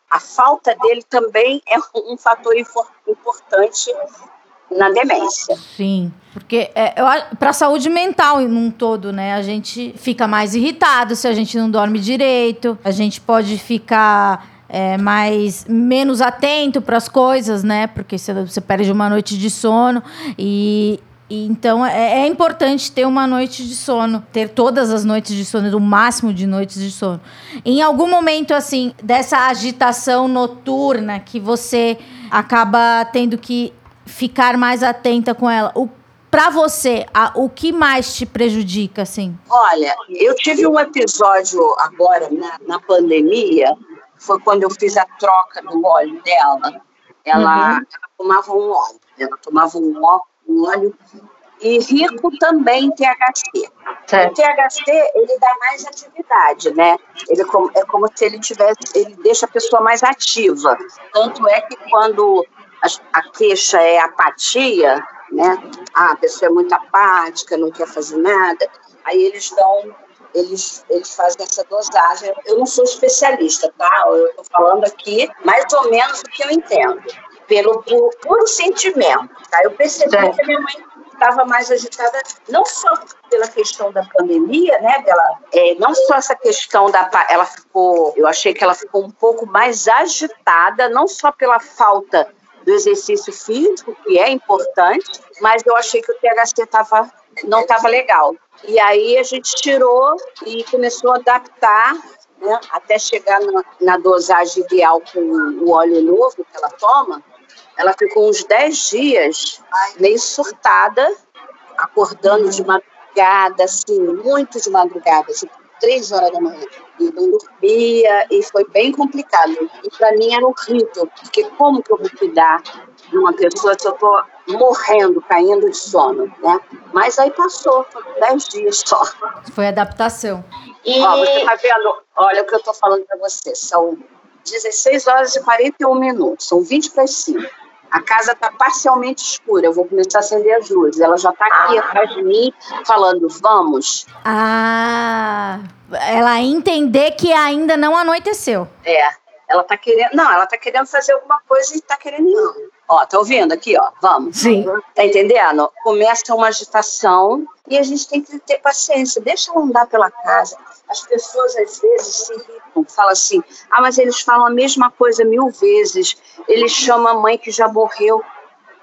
a falta dele também é um fator importante na demência. Sim, porque é, para a saúde mental num todo, né? A gente fica mais irritado se a gente não dorme direito, a gente pode ficar é, mais menos atento para as coisas, né? Porque você, você perde uma noite de sono e, e então é, é, importante ter uma noite de sono, ter todas as noites de sono, o máximo de noites de sono. Em algum momento assim dessa agitação noturna que você acaba tendo que ficar mais atenta com ela. O para você, a, o que mais te prejudica, assim? Olha, eu tive um episódio agora na, na pandemia, foi quando eu fiz a troca do óleo dela. Ela, uhum. ela tomava um óleo, ela tomava um óleo, um óleo e rico também THC. Certo. O THC ele dá mais atividade, né? Ele é como se ele tivesse, ele deixa a pessoa mais ativa. Tanto é que quando a, a queixa é apatia, né? Ah, a pessoa é muito apática, não quer fazer nada. Aí eles dão, eles, eles fazem essa dosagem. Eu não sou especialista, tá? Eu estou falando aqui mais ou menos o que eu entendo, pelo puro, puro sentimento, tá? Eu percebi que minha mãe estava mais agitada, não só pela questão da pandemia, né, dela, é, não só essa questão da, ela ficou, eu achei que ela ficou um pouco mais agitada, não só pela falta do exercício físico, que é importante, mas eu achei que o THC tava, não estava legal. E aí a gente tirou e começou a adaptar né, até chegar na, na, dosagem ideal com o óleo novo que ela toma. Ela ficou uns 10 dias meio surtada, acordando de madrugada, assim, muito de madrugada, tipo três horas da manhã e não dormia e foi bem complicado. E para mim era horrível, porque como que eu vou cuidar de uma pessoa se eu estou morrendo, caindo de sono, né? Mas aí passou, foram dez dias só. Foi adaptação. E... Ó, você tá vendo? Olha o que eu estou falando para você, são 16 horas e 41 minutos, são 20 para 5. A casa está parcialmente escura, eu vou começar a acender as luzes. Ela já está aqui atrás de mim, falando, vamos. Ah, ela entender que ainda não anoiteceu. É, ela tá querendo. Não, ela tá querendo fazer alguma coisa e tá querendo ir. Ó, tá ouvindo aqui, ó? Vamos. Sim. Tá entendendo? Começa uma agitação e a gente tem que ter paciência. Deixa ela andar pela casa. As pessoas às vezes se irritam, falam assim: ah, mas eles falam a mesma coisa mil vezes. Eles chamam a mãe que já morreu.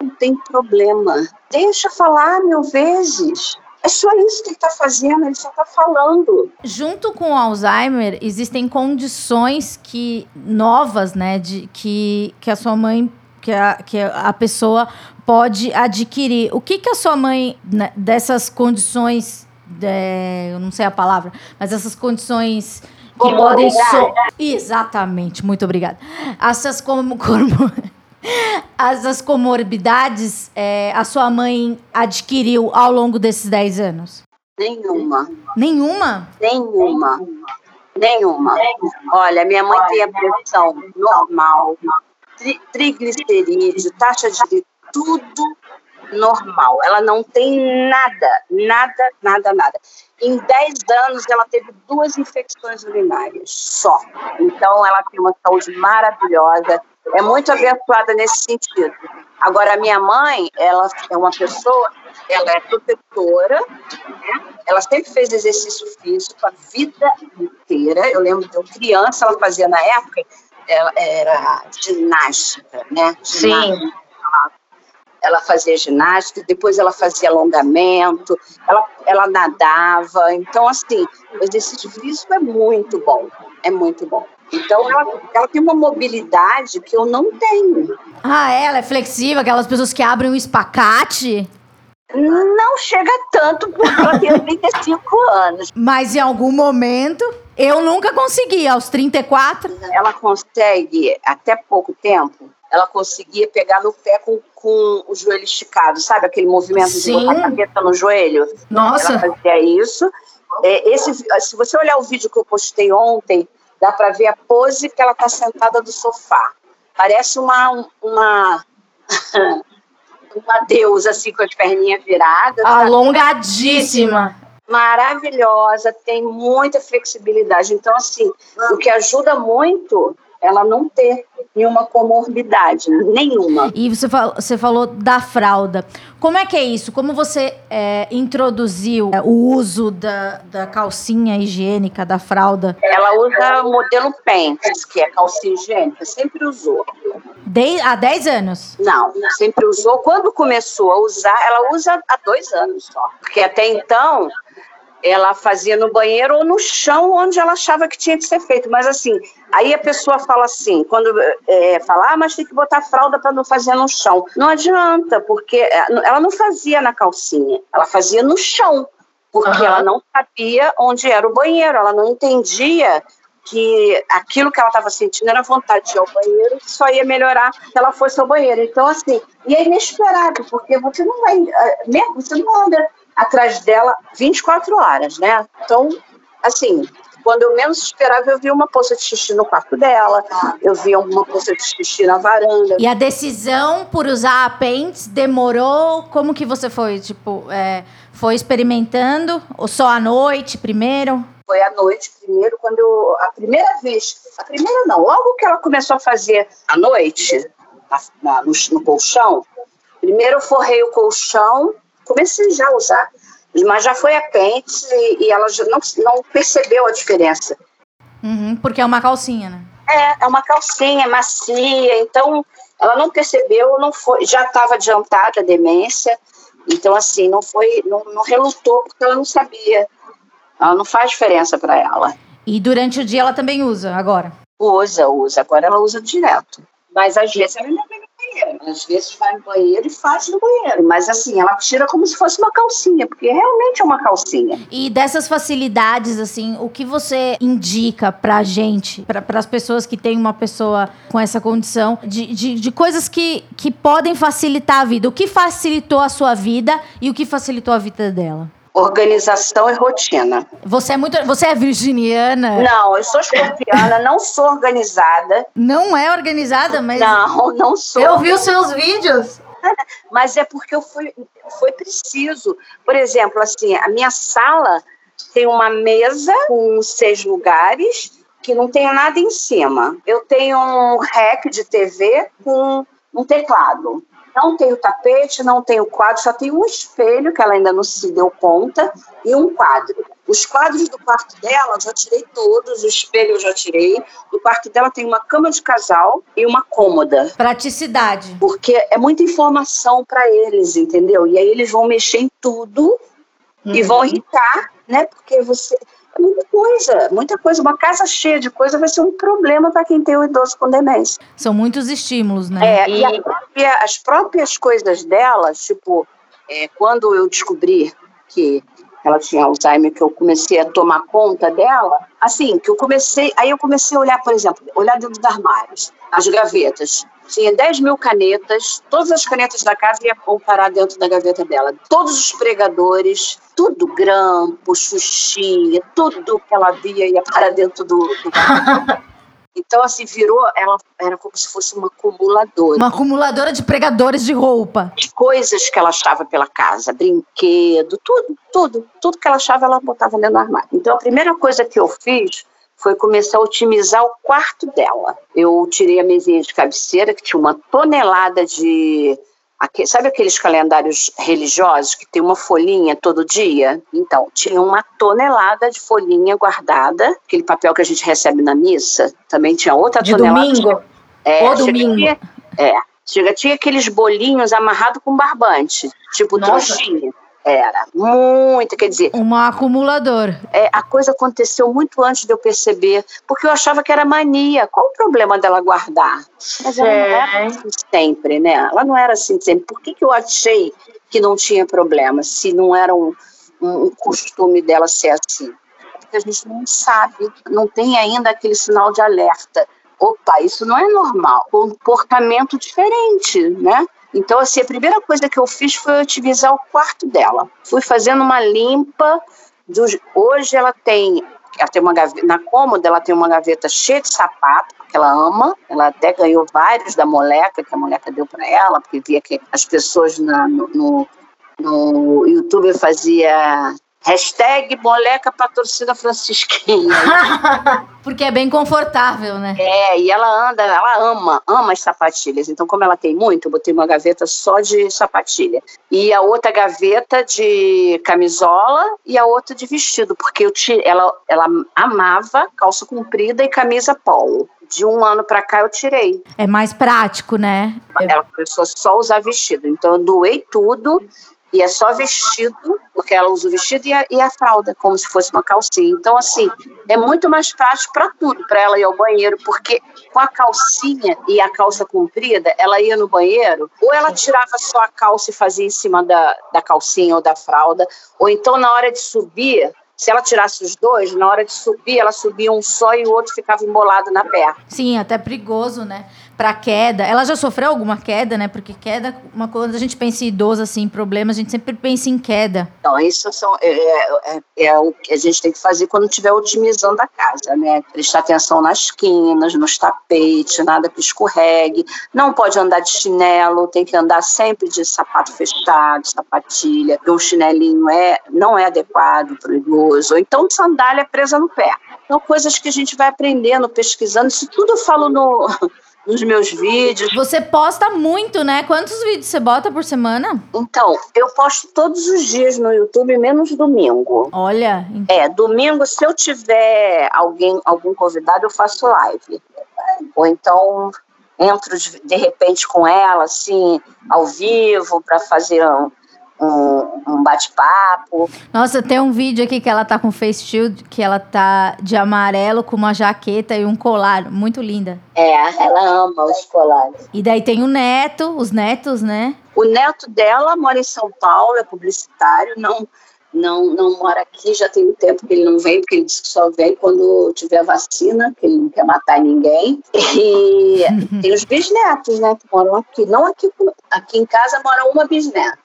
Não tem problema. Deixa falar mil vezes. É só isso que ele está fazendo, ele só está falando. Junto com o Alzheimer, existem condições que novas, né, de que, que a sua mãe, que a, que a pessoa pode adquirir. O que que a sua mãe né, dessas condições, é, eu não sei a palavra, mas essas condições que podem so... Exatamente, muito obrigada. Essas como, como essas comorbidades é, a sua mãe adquiriu ao longo desses 10 anos? Nenhuma. Nenhuma? Nenhuma. Nenhuma. Olha, minha mãe tem a pressão normal, tri triglicerídeo, taxa de tudo normal. Ela não tem nada, nada, nada, nada. Em 10 anos, ela teve duas infecções urinárias só. Então, ela tem uma saúde maravilhosa é muito abençoada nesse sentido. Agora, a minha mãe, ela é uma pessoa, ela é protetora, né? ela sempre fez exercício físico a vida inteira. Eu lembro de eu criança, ela fazia na época, ela era ginástica, né? Ginástica. Sim. Ela fazia ginástica, depois ela fazia alongamento, ela, ela nadava. Então, assim, o exercício físico é muito bom, é muito bom. Então, ela, ela tem uma mobilidade que eu não tenho. Ah, ela é flexível, aquelas pessoas que abrem um espacate? Não chega tanto, porque ela tem 35 anos. Mas em algum momento, eu nunca consegui, aos 34. Ela consegue, até pouco tempo, ela conseguia pegar no pé com, com o joelho esticado, sabe? Aquele movimento Sim. de botar a cabeça no joelho. Nossa. Ela fazia isso. É, esse, se você olhar o vídeo que eu postei ontem, dá para ver a pose que ela está sentada do sofá. Parece uma, uma, uma deusa, assim, com as perninhas viradas. Alongadíssima. Maravilhosa, tem muita flexibilidade. Então, assim, o que ajuda muito ela não ter nenhuma comorbidade, nenhuma. E você falou, você falou da fralda. Como é que é isso? Como você é, introduziu é, o uso da, da calcinha higiênica, da fralda? Ela usa o modelo Pentes, que é calcinha higiênica, sempre usou. De, há 10 anos? Não, sempre usou. Quando começou a usar, ela usa há dois anos só. Porque até então ela fazia no banheiro ou no chão onde ela achava que tinha que ser feito. Mas assim, aí a pessoa fala assim, quando é, fala, ah, mas tem que botar fralda para não fazer no chão. Não adianta, porque é, ela não fazia na calcinha, ela fazia no chão, porque uhum. ela não sabia onde era o banheiro, ela não entendia que aquilo que ela estava sentindo era vontade de ir ao banheiro, que só ia melhorar se ela fosse ao banheiro. Então, assim, e é inesperado, porque você não vai, é, mesmo, você não anda atrás dela 24 horas, né? Então, assim, quando eu menos esperava, eu vi uma poça de xixi no quarto dela, eu vi uma poça de xixi na varanda. E a decisão por usar a Pentes demorou? Como que você foi? Tipo, é, foi experimentando? Ou só à noite primeiro? Foi à noite primeiro, quando eu, a primeira vez, a primeira não, logo que ela começou a fazer à noite, na, na, no, no colchão, primeiro eu forrei o colchão, comecei já a usar, mas já foi a pente e, e ela já não, não percebeu a diferença. Uhum, porque é uma calcinha, né? É, é uma calcinha macia, então ela não percebeu, não foi, já estava adiantada a demência, então assim, não foi, não, não relutou porque ela não sabia. Ela não faz diferença para ela. E durante o dia ela também usa agora? Usa, usa. Agora ela usa direto. Mas às vezes ela ainda. Às vezes vai no banheiro e faz no banheiro. Mas assim, ela tira como se fosse uma calcinha, porque realmente é uma calcinha. E dessas facilidades, assim, o que você indica pra gente, para as pessoas que têm uma pessoa com essa condição, de, de, de coisas que, que podem facilitar a vida? O que facilitou a sua vida e o que facilitou a vida dela? Organização e rotina. Você é muito. Você é virginiana? Não, eu sou escorpiana, não sou organizada. Não é organizada, mas. Não, não sou. Eu vi os seus vídeos. Mas é porque eu fui, foi preciso. Por exemplo, assim, a minha sala tem uma mesa com seis lugares que não tem nada em cima. Eu tenho um rack de TV com um teclado. Não tenho tapete, não tenho quadro, só tenho um espelho, que ela ainda não se deu conta, e um quadro. Os quadros do quarto dela eu já tirei todos, o espelho eu já tirei. No quarto dela tem uma cama de casal e uma cômoda. Praticidade. Porque é muita informação para eles, entendeu? E aí eles vão mexer em tudo uhum. e vão irritar, né? Porque você muita coisa, muita coisa. Uma casa cheia de coisa vai ser um problema para quem tem o idoso com demência. São muitos estímulos, né? É, e, a, e as próprias coisas dela, tipo, é, quando eu descobri que ela tinha Alzheimer, que eu comecei a tomar conta dela, assim, que eu comecei, aí eu comecei a olhar, por exemplo, olhar dentro dos armários, as gavetas. Tinha 10 mil canetas, todas as canetas da casa iam parar dentro da gaveta dela. Todos os pregadores, tudo, grampo, xuxinha, tudo que ela via ia parar dentro do, do Então, assim, virou, ela era como se fosse uma acumuladora. Uma acumuladora de pregadores de roupa. De coisas que ela achava pela casa, brinquedo, tudo, tudo. Tudo que ela achava, ela botava dentro do armário. Então, a primeira coisa que eu fiz foi começar a otimizar o quarto dela. Eu tirei a mesinha de cabeceira, que tinha uma tonelada de sabe aqueles calendários religiosos que tem uma folhinha todo dia? Então, tinha uma tonelada de folhinha guardada, aquele papel que a gente recebe na missa, também tinha outra de tonelada. Domingo. É, o domingo. Tinha, é, chega, tinha aqueles bolinhos amarrados com barbante, tipo Nossa. trouxinha. Era, muito, quer dizer. Um acumulador. É, a coisa aconteceu muito antes de eu perceber, porque eu achava que era mania. Qual o problema dela guardar? Mas ela não era assim sempre, né? Ela não era assim sempre. Por que, que eu achei que não tinha problema, se não era um, um costume dela ser assim? Porque a gente não sabe, não tem ainda aquele sinal de alerta. Opa, isso não é normal. Comportamento diferente, né? Então, assim, a primeira coisa que eu fiz foi utilizar o quarto dela. Fui fazendo uma limpa. Dos... Hoje ela tem, ela tem uma gaveta, na cômoda ela tem uma gaveta cheia de sapato, que ela ama. Ela até ganhou vários da moleca, que a moleca deu para ela, porque via que as pessoas na, no, no, no YouTube fazia Hashtag moleca patrocina francisquinha. Porque é bem confortável, né? É, e ela anda, ela ama, ama as sapatilhas. Então, como ela tem muito, eu botei uma gaveta só de sapatilha. E a outra gaveta de camisola e a outra de vestido, porque eu tinha, ela, ela amava calça comprida e camisa polo de um ano para cá eu tirei. É mais prático, né? Ela começou só a usar vestido. Então eu doei tudo e é só vestido, porque ela usa o vestido e a, e a fralda, como se fosse uma calcinha. Então, assim, é muito mais prático para tudo, para ela ir ao banheiro, porque com a calcinha e a calça comprida, ela ia no banheiro, ou ela tirava só a calça e fazia em cima da, da calcinha ou da fralda, ou então na hora de subir, se ela tirasse os dois, na hora de subir, ela subia um só e o outro ficava embolado na perna. Sim, até perigoso, né? Para queda. Ela já sofreu alguma queda, né? Porque queda, uma coisa, a gente pensa em idoso, assim, em problemas, a gente sempre pensa em queda. Então, isso são, é, é, é, é, o que a gente tem que fazer quando estiver otimizando a casa, né? Prestar atenção nas quinas, nos tapetes, nada que escorregue. Não pode andar de chinelo, tem que andar sempre de sapato fechado, sapatilha, o chinelinho é, não é adequado para o idoso. Ou então sandália presa no pé. São coisas que a gente vai aprendendo, pesquisando. Isso tudo eu falo no nos meus vídeos. Você posta muito, né? Quantos vídeos você bota por semana? Então, eu posto todos os dias no YouTube, menos domingo. Olha. É, domingo, se eu tiver alguém, algum convidado, eu faço live. Ou então entro de, de repente com ela, assim, ao vivo, para fazer um, um, um bate-papo. Nossa, tem um vídeo aqui que ela tá com face shield, que ela tá de amarelo com uma jaqueta e um colar, muito linda. É, ela ama os colares. E daí tem o neto, os netos, né? O neto dela mora em São Paulo, é publicitário, não não, não mora aqui, já tem um tempo que ele não vem, porque ele disse que só vem quando tiver vacina, que ele não quer matar ninguém. E tem os bisnetos, né, que moram aqui. Não aqui, aqui em casa mora uma bisneta.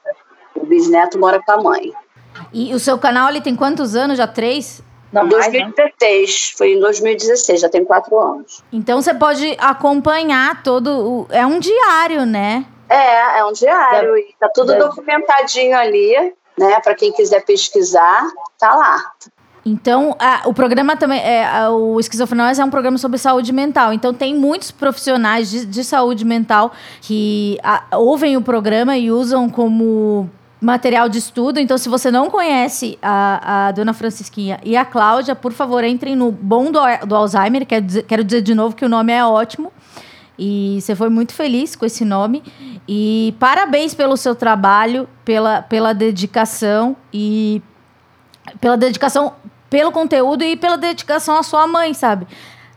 O bisneto mora com a mãe. E o seu canal ele tem quantos anos? Já três? Não, 2016, foi em 2016, já tem quatro anos. Então você pode acompanhar todo o. É um diário, né? É, é um diário. E tá tudo documentadinho ali, né? Para quem quiser pesquisar, tá lá. Então, a, o programa também. É, a, o Esquizofrenóis é um programa sobre saúde mental. Então, tem muitos profissionais de, de saúde mental que a, ouvem o programa e usam como material de estudo. Então, se você não conhece a, a dona Francisquinha e a Cláudia, por favor, entrem no Bom do, do Alzheimer. Quero dizer, quero dizer de novo que o nome é ótimo. E você foi muito feliz com esse nome. E parabéns pelo seu trabalho, pela, pela dedicação e pela dedicação pelo conteúdo e pela dedicação à sua mãe, sabe?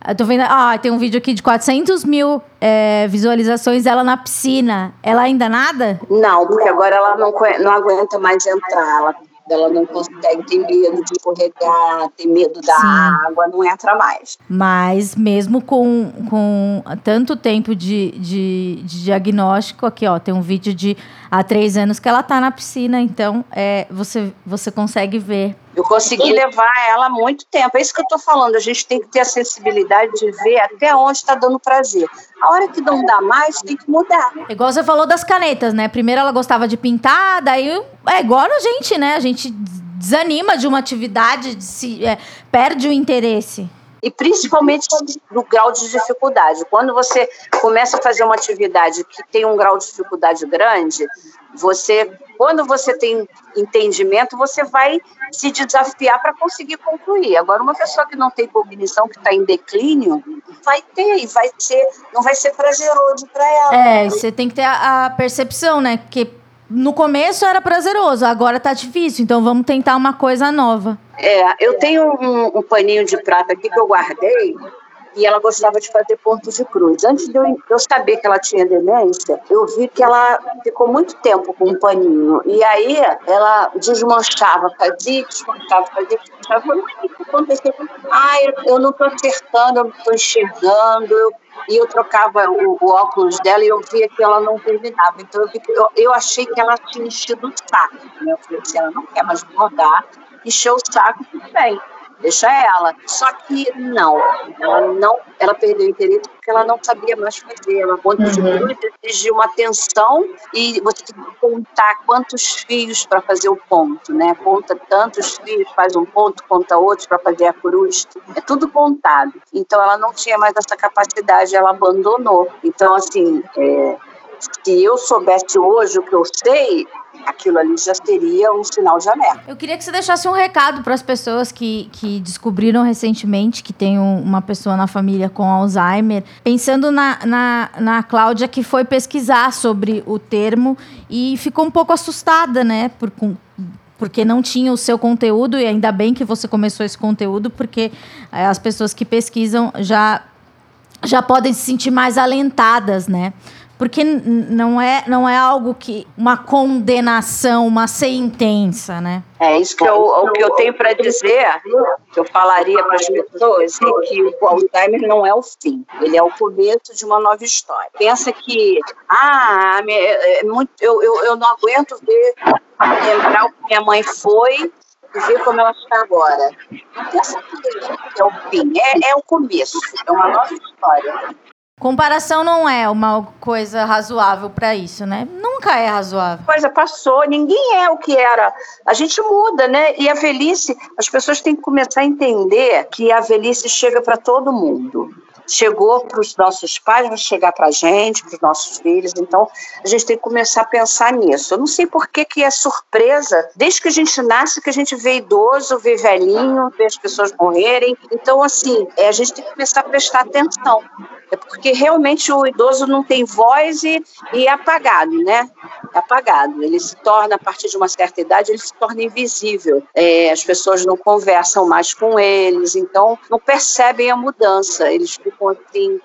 Eu tô vendo. Ah, tem um vídeo aqui de 400 mil é, visualizações dela na piscina. Ela ainda nada? Não, porque agora ela não, não aguenta mais entrar. Ela, ela não consegue, tem medo de escorregar, tem medo da Sim. água, não entra mais. Mas mesmo com, com tanto tempo de, de, de diagnóstico, aqui ó, tem um vídeo de há três anos que ela tá na piscina, então é, você, você consegue ver eu consegui levar ela muito tempo. É isso que eu estou falando. A gente tem que ter a sensibilidade de ver até onde está dando prazer. A hora que não dá mais, tem que mudar. Igual você falou das canetas, né? Primeiro ela gostava de pintar, daí é igual a gente, né? A gente desanima de uma atividade, de se, é, perde o interesse e principalmente no grau de dificuldade. Quando você começa a fazer uma atividade que tem um grau de dificuldade grande, você, quando você tem entendimento, você vai se desafiar para conseguir concluir. Agora, uma pessoa que não tem cognição, que está em declínio, vai ter e vai ser, não vai ser prazeroso para ela. É, você tem que ter a, a percepção, né? Que no começo era prazeroso, agora tá difícil, então vamos tentar uma coisa nova. É, eu tenho um, um paninho de prata aqui que eu guardei e ela gostava de fazer pontos de cruz. Antes de eu, saber que ela tinha demência, eu vi que ela ficou muito tempo com um paninho. E aí ela desmanchava, fazia, desmanchava, fazia, desmanchava. Eu falei, o que aconteceu? Ah, eu, não estou acertando, eu não estou enxergando. E eu trocava o, o, óculos dela e eu via que ela não terminava. Então eu, eu, eu achei que ela tinha enchido o saco. Né? Eu falei assim, ela não quer mais rodar, encheu o saco, tudo bem deixa ela. Só que não, ela não, ela perdeu o interesse porque ela não sabia mais fazer. Ela conta uhum. exigir uma atenção e você tem que contar quantos fios para fazer o ponto, né? Conta tantos fios, faz um ponto, conta outros para fazer a cruz. É tudo contado. Então ela não tinha mais essa capacidade, ela abandonou. Então assim, é, se eu soubesse hoje o que eu sei, aquilo ali já seria um sinal de alerta. Eu queria que você deixasse um recado para as pessoas que, que descobriram recentemente que tem um, uma pessoa na família com Alzheimer, pensando na, na, na Cláudia que foi pesquisar sobre o termo e ficou um pouco assustada, né, por, porque não tinha o seu conteúdo, e ainda bem que você começou esse conteúdo, porque é, as pessoas que pesquisam já, já podem se sentir mais alentadas, né? Porque não é, não é algo que. uma condenação, uma sentença, né? É isso que eu, o que eu tenho para dizer, que eu falaria para as pessoas, é que o Alzheimer não é o fim, ele é o começo de uma nova história. Pensa que, ah, é, é eu, eu, eu não aguento ver, lembrar o que minha mãe foi e ver como ela está agora. Não pensa que é o fim, é, é o começo, é uma nova história. Comparação não é uma coisa razoável para isso, né? Nunca é razoável. Coisa passou, ninguém é o que era. A gente muda, né? E a velhice, as pessoas têm que começar a entender que a velhice chega para todo mundo chegou para os nossos pais, vai chegar para a gente, para os nossos filhos. Então, a gente tem que começar a pensar nisso. Eu não sei por que, que é surpresa, desde que a gente nasce, que a gente vê idoso, vê velhinho, vê as pessoas morrerem. Então, assim, é, a gente tem que começar a prestar atenção. É porque realmente o idoso não tem voz e, e é apagado, né? É apagado. Ele se torna, a partir de uma certa idade, ele se torna invisível. É, as pessoas não conversam mais com eles, então não percebem a mudança. Eles ficam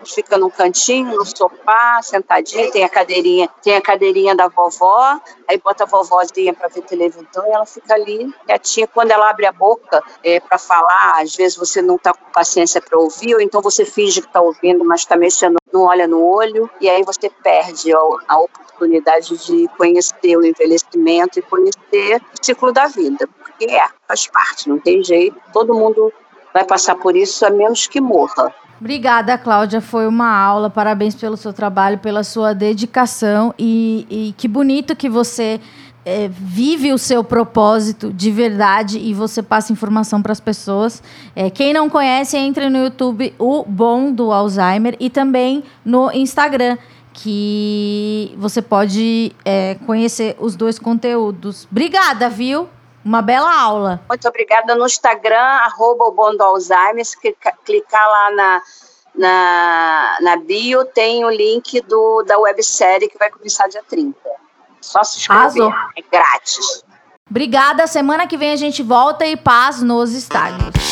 fica num cantinho, no sofá, sentadinho, tem a cadeirinha, tem a cadeirinha da vovó, aí bota a vovozinha para ver televisão e ela fica ali quietinha. Quando ela abre a boca é, para falar, às vezes você não está com paciência para ouvir, ou então você finge que está ouvindo, mas está mexendo, não olha no olho, e aí você perde a, oportunidade de conhecer o envelhecimento e conhecer o ciclo da vida, porque é, faz parte, não tem jeito, todo mundo vai passar por isso a menos que morra. Obrigada, Cláudia. Foi uma aula. Parabéns pelo seu trabalho, pela sua dedicação. E, e que bonito que você é, vive o seu propósito de verdade e você passa informação para as pessoas. É, quem não conhece, entre no YouTube O Bom do Alzheimer e também no Instagram, que você pode é, conhecer os dois conteúdos. Obrigada, viu? Uma bela aula. Muito obrigada. No Instagram, arroba o Bom do Alzheimer, clicar lá na, na, na bio, tem o link do, da websérie que vai começar dia 30. Só se inscrever. Arrasou. É grátis. Obrigada. Semana que vem a gente volta e paz nos estádios.